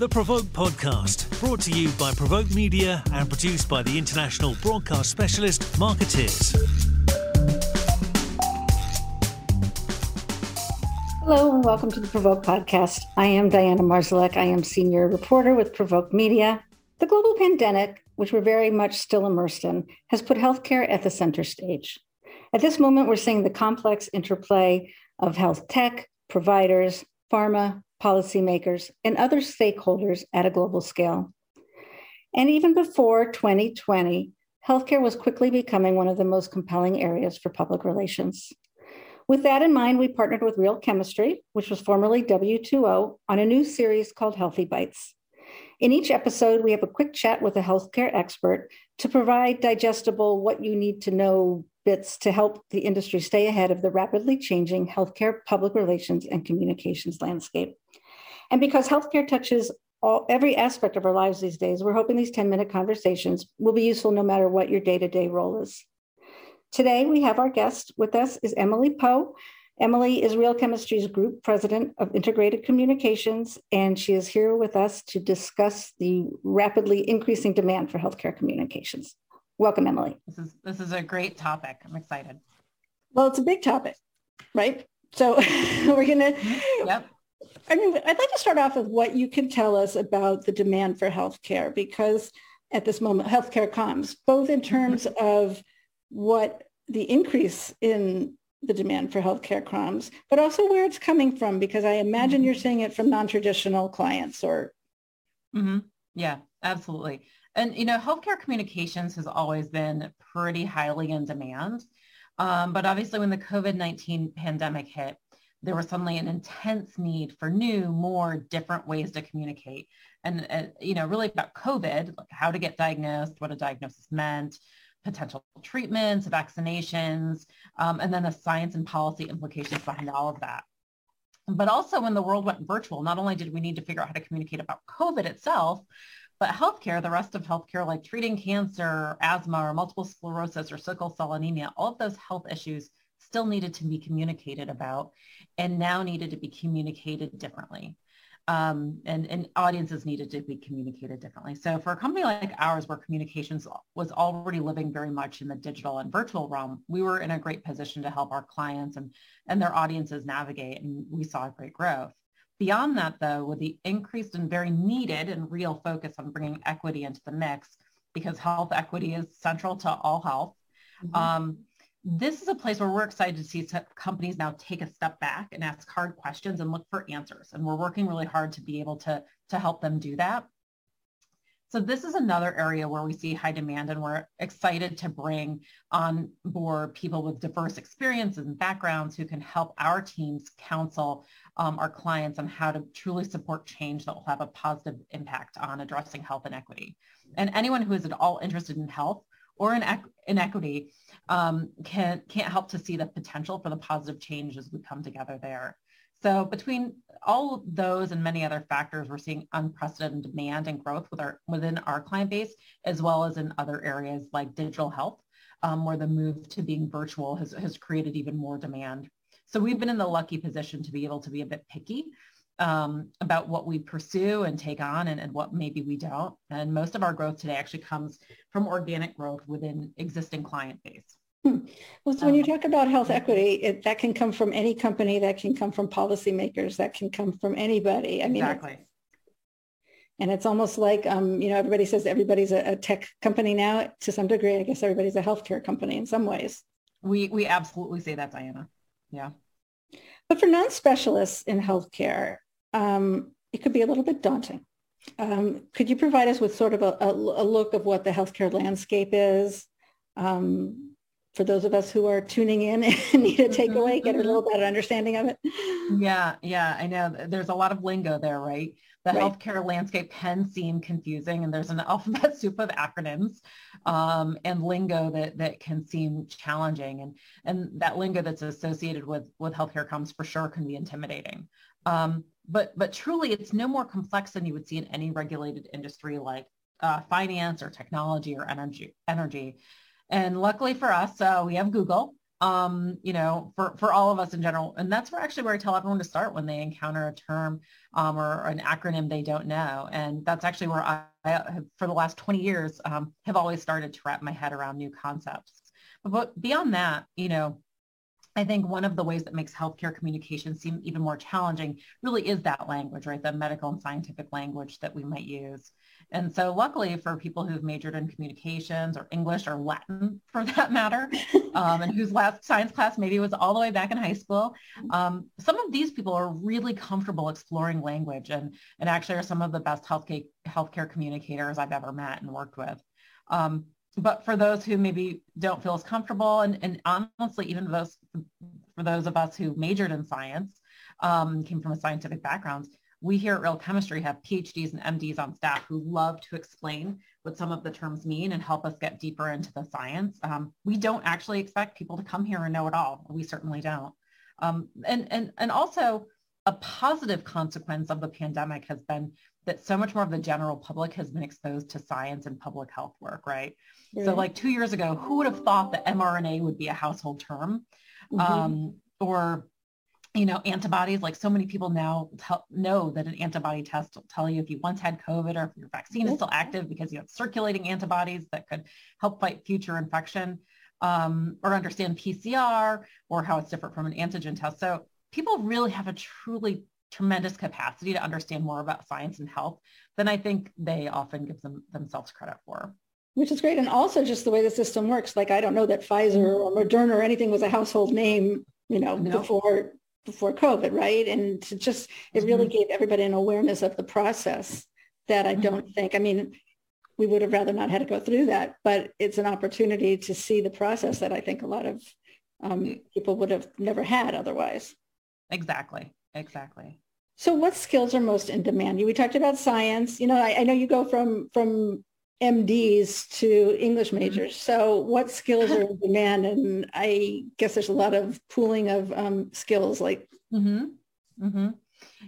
the Provoke Podcast, brought to you by Provoke Media and produced by the international broadcast specialist Markettiers. Hello and welcome to the Provoke Podcast. I am Diana Marszalek. I am senior reporter with Provoke Media. The global pandemic, which we're very much still immersed in, has put healthcare at the center stage. At this moment, we're seeing the complex interplay of health tech, providers, pharma, policymakers, and other stakeholders at a global scale. And even before 2020, healthcare was quickly becoming one of the most compelling areas for public relations. With that in mind, we partnered with Real Chemistry, which was formerly W2O, on a new series called Healthy Bites. In each episode, we have a quick chat with a healthcare expert to provide digestible, what you need to know bits to help the industry stay ahead of the rapidly changing healthcare public relations and communications landscape. And because healthcare touches all, every aspect of our lives these days, we're hoping these 10 minute conversations will be useful no matter what your day to day role is. Today, we have our guest with us is Emily Poe. Emily is Real Chemistry's Group President of Integrated Communications, and she is here with us to discuss the rapidly increasing demand for healthcare communications. Welcome, Emily. This is this is a great topic. I'm excited. Well, it's a big topic, right? So we're gonna. Mm-hmm. Yep. I mean, I'd like to start off with what you can tell us about the demand for healthcare, because at this moment, healthcare comms both in terms mm-hmm. of what the increase in the demand for healthcare comms, but also where it's coming from, because I imagine mm-hmm. you're seeing it from non-traditional clients or. Mm-hmm. Yeah, absolutely. And, you know, healthcare communications has always been pretty highly in demand. Um, but obviously when the COVID-19 pandemic hit, there was suddenly an intense need for new, more different ways to communicate. And, uh, you know, really about COVID, like how to get diagnosed, what a diagnosis meant, potential treatments, vaccinations, um, and then the science and policy implications behind all of that. But also when the world went virtual, not only did we need to figure out how to communicate about COVID itself, but healthcare, the rest of healthcare, like treating cancer, asthma, or multiple sclerosis, or sickle cell anemia, all of those health issues still needed to be communicated about and now needed to be communicated differently. Um, and, and audiences needed to be communicated differently. So for a company like ours, where communications was already living very much in the digital and virtual realm, we were in a great position to help our clients and, and their audiences navigate, and we saw great growth. Beyond that, though, with the increased and very needed and real focus on bringing equity into the mix, because health equity is central to all health, mm-hmm. um, this is a place where we're excited to see companies now take a step back and ask hard questions and look for answers. And we're working really hard to be able to, to help them do that. So this is another area where we see high demand and we're excited to bring on board people with diverse experiences and backgrounds who can help our teams counsel um, our clients on how to truly support change that will have a positive impact on addressing health inequity. And anyone who is at all interested in health or in inequity um, can, can't help to see the potential for the positive change as we come together there. So between all those and many other factors, we're seeing unprecedented demand and growth with our, within our client base, as well as in other areas like digital health, um, where the move to being virtual has, has created even more demand. So we've been in the lucky position to be able to be a bit picky um, about what we pursue and take on and, and what maybe we don't. And most of our growth today actually comes from organic growth within existing client base. Hmm. Well, so when you um, talk about health equity, it, that can come from any company, that can come from policymakers, that can come from anybody. I mean, exactly. And it's almost like, um, you know, everybody says everybody's a, a, tech company now. To some degree, I guess everybody's a healthcare company in some ways. We we absolutely say that, Diana. Yeah. But for non-specialists in healthcare, um, it could be a little bit daunting. Um, could you provide us with sort of a, a, a look of what the healthcare landscape is? For those of us who are tuning in and need a mm-hmm, takeaway, get a little mm-hmm. better understanding of it. Yeah, yeah, I know. There's a lot of lingo there, right? The right. healthcare landscape can seem confusing, and there's an alphabet soup of acronyms um, and lingo that that can seem challenging, and and that lingo that's associated with with healthcare comms for sure can be intimidating. Um, but but truly, it's no more complex than you would see in any regulated industry like uh, finance or technology or energy energy and luckily for us, uh, we have Google um, you know, for, for all of us in general. And that's where actually where I tell everyone to start when they encounter a term um, or an acronym they don't know. And that's actually where I, I have, for the last 20 years, um, have always started to wrap my head around new concepts. But beyond that, you know, I think one of the ways that makes healthcare communication seem even more challenging really is that language, right? The medical and scientific language that we might use. And so luckily for people who've majored in communications or English or Latin for that matter, um, and whose last science class maybe was all the way back in high school, um, some of these people are really comfortable exploring language and, and actually are some of the best healthcare, healthcare communicators I've ever met and worked with. Um, but for those who maybe don't feel as comfortable and, and honestly, even those, for those of us who majored in science, um, came from a scientific background, we here at Real Chemistry have PhDs and MDs on staff who love to explain what some of the terms mean and help us get deeper into the science. Um, we don't actually expect people to come here and know it all. We certainly don't. Um, and, and, and also a positive consequence of the pandemic has been that so much more of the general public has been exposed to science and public health work, right? right. So like two years ago, who would have thought that mRNA would be a household term? Mm-hmm. Um, or you know, antibodies, like so many people now tell, know that an antibody test will tell you if you once had COVID or if your vaccine is still active because you have circulating antibodies that could help fight future infection um, or understand PCR or how it's different from an antigen test. So people really have a truly tremendous capacity to understand more about science and health than I think they often give them, themselves credit for. Which is great. And also just the way the system works. Like I don't know that Pfizer or Moderna or anything was a household name, you know, no. before before COVID, right? And to just, it really mm-hmm. gave everybody an awareness of the process that I don't mm-hmm. think, I mean, we would have rather not had to go through that, but it's an opportunity to see the process that I think a lot of um, people would have never had otherwise. Exactly. Exactly. So what skills are most in demand? We talked about science. You know, I, I know you go from from MDs to English mm-hmm. majors. So what skills are in demand? And I guess there's a lot of pooling of um, skills like. Mm-hmm. Mm-hmm.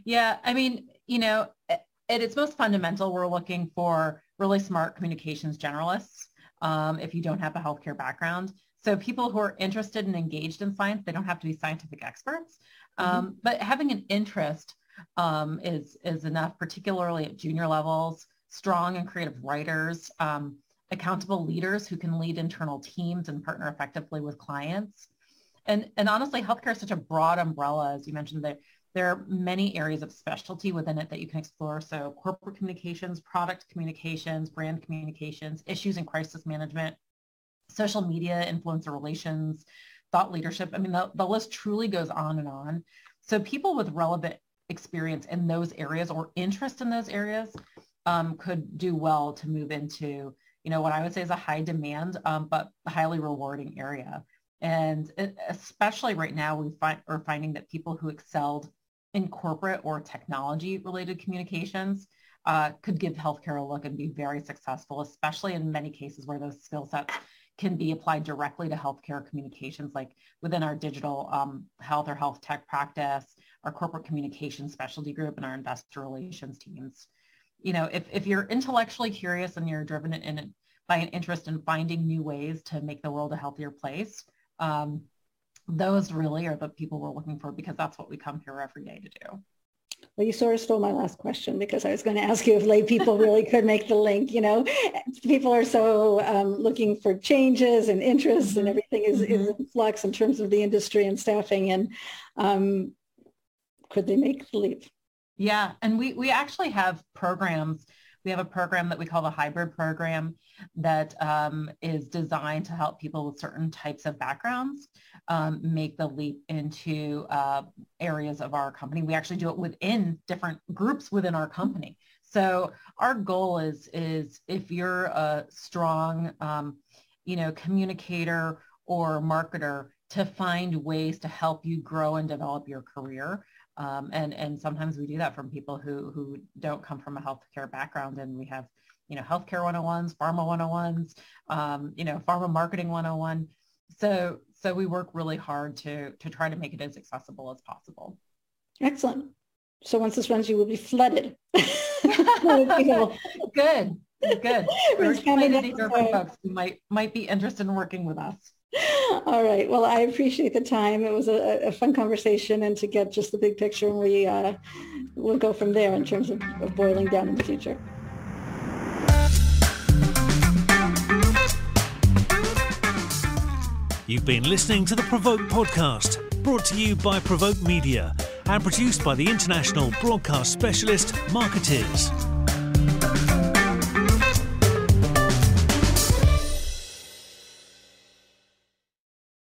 Yeah. I mean, you know, at its most fundamental, we're looking for really smart communications generalists um, if you don't have a healthcare background. So people who are interested and engaged in science, they don't have to be scientific experts, mm-hmm. um, but having an interest um, is, is enough, particularly at junior levels strong and creative writers, um, accountable leaders who can lead internal teams and partner effectively with clients. And, and honestly, healthcare is such a broad umbrella, as you mentioned, that there are many areas of specialty within it that you can explore. So corporate communications, product communications, brand communications, issues and crisis management, social media, influencer relations, thought leadership. I mean, the, the list truly goes on and on. So people with relevant experience in those areas or interest in those areas um, could do well to move into, you know, what I would say is a high demand, um, but highly rewarding area. And it, especially right now, we find, are finding that people who excelled in corporate or technology related communications uh, could give healthcare a look and be very successful, especially in many cases where those skill sets can be applied directly to healthcare communications, like within our digital um, health or health tech practice, our corporate communications specialty group, and our investor relations teams you know, if, if you're intellectually curious and you're driven in, by an interest in finding new ways to make the world a healthier place, um, those really are the people we're looking for because that's what we come here every day to do. Well, you sort of stole my last question because I was going to ask you if lay people really could make the link. You know, people are so um, looking for changes and interests, and mm-hmm. everything is, mm-hmm. is in flux in terms of the industry and staffing. And um, could they make the leap? Yeah, and we, we actually have programs. We have a program that we call the hybrid program that um, is designed to help people with certain types of backgrounds um, make the leap into uh, areas of our company. We actually do it within different groups within our company. So our goal is, is if you're a strong, um, you know, communicator or marketer to find ways to help you grow and develop your career. Um, and, and sometimes we do that from people who, who don't come from a healthcare background and we have, you know, healthcare 101s, pharma 101s, um, you know, pharma marketing 101. So, so we work really hard to, to try to make it as accessible as possible. Excellent. So once this runs, you will be flooded. Good. Good. We're excited to hear from folks who might, might be interested in working with us. All right. Well, I appreciate the time. It was a, a fun conversation and to get just the big picture and we uh, will go from there in terms of, of boiling down in the future. You've been listening to the Provoke podcast, brought to you by Provoke Media and produced by the international broadcast specialist Markettiers.